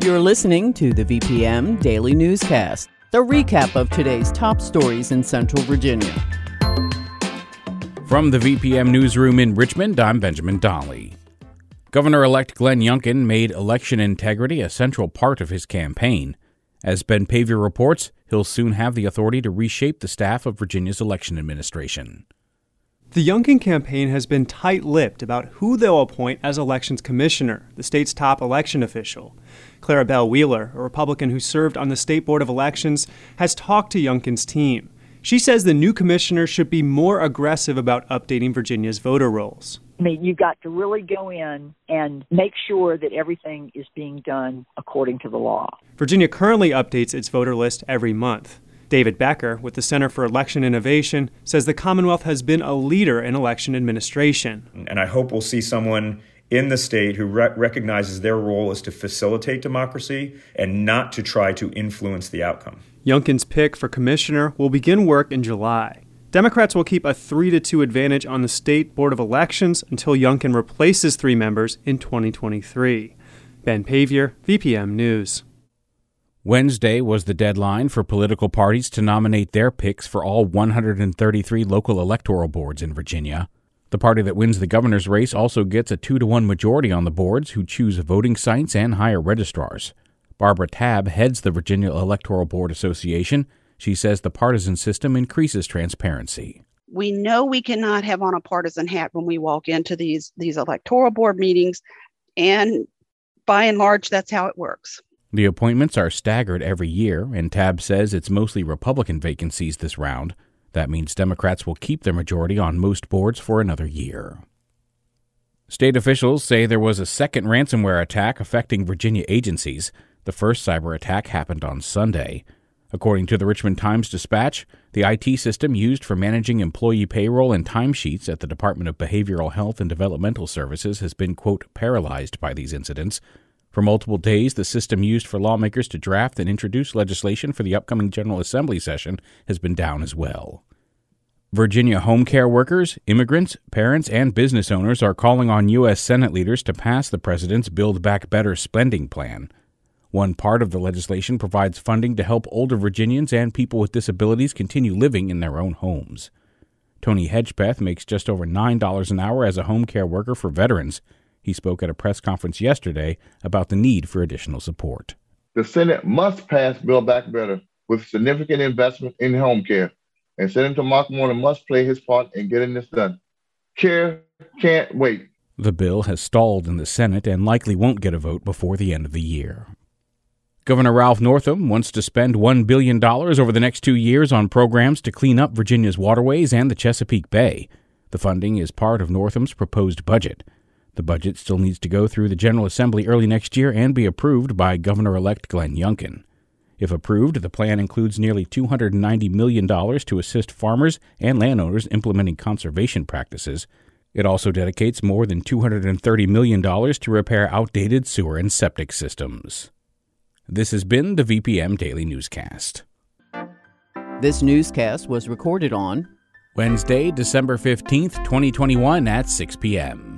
You're listening to the VPM Daily Newscast, the recap of today's top stories in Central Virginia. From the VPM Newsroom in Richmond, I'm Benjamin Dolly. Governor elect Glenn Youngkin made election integrity a central part of his campaign. As Ben Paviour reports, he'll soon have the authority to reshape the staff of Virginia's election administration. The Youngkin campaign has been tight lipped about who they'll appoint as elections commissioner, the state's top election official. Clara Belle Wheeler, a Republican who served on the State Board of Elections, has talked to Youngkin's team. She says the new commissioner should be more aggressive about updating Virginia's voter rolls. I mean, you've got to really go in and make sure that everything is being done according to the law. Virginia currently updates its voter list every month. David Becker, with the Center for Election Innovation, says the Commonwealth has been a leader in election administration. And I hope we'll see someone in the state who re- recognizes their role is to facilitate democracy and not to try to influence the outcome. Youngkin's pick for commissioner will begin work in July. Democrats will keep a 3 to 2 advantage on the State Board of Elections until Youngkin replaces three members in 2023. Ben Paviour, VPM News. Wednesday was the deadline for political parties to nominate their picks for all 133 local electoral boards in Virginia. The party that wins the governor's race also gets a 2 to 1 majority on the boards who choose voting sites and hire registrars. Barbara Tabb heads the Virginia Electoral Board Association. She says the partisan system increases transparency. We know we cannot have on a partisan hat when we walk into these these electoral board meetings and by and large that's how it works. The appointments are staggered every year, and Tabb says it's mostly Republican vacancies this round. That means Democrats will keep their majority on most boards for another year. State officials say there was a second ransomware attack affecting Virginia agencies. The first cyber attack happened on Sunday. According to the Richmond Times Dispatch, the IT system used for managing employee payroll and timesheets at the Department of Behavioral Health and Developmental Services has been, quote, paralyzed by these incidents. For multiple days, the system used for lawmakers to draft and introduce legislation for the upcoming General Assembly session has been down as well. Virginia home care workers, immigrants, parents, and business owners are calling on U.S. Senate leaders to pass the president's Build Back Better spending plan. One part of the legislation provides funding to help older Virginians and people with disabilities continue living in their own homes. Tony Hedgepeth makes just over $9 an hour as a home care worker for veterans. He spoke at a press conference yesterday about the need for additional support. The Senate must pass Build Back Better with significant investment in home care, and Senator Mark Warner must play his part in getting this done. Care can't wait. The bill has stalled in the Senate and likely won't get a vote before the end of the year. Governor Ralph Northam wants to spend $1 billion over the next two years on programs to clean up Virginia's waterways and the Chesapeake Bay. The funding is part of Northam's proposed budget. The budget still needs to go through the General Assembly early next year and be approved by Governor elect Glenn Youngkin. If approved, the plan includes nearly $290 million to assist farmers and landowners implementing conservation practices. It also dedicates more than $230 million to repair outdated sewer and septic systems. This has been the VPM Daily Newscast. This newscast was recorded on Wednesday, December 15th, 2021 at 6 p.m.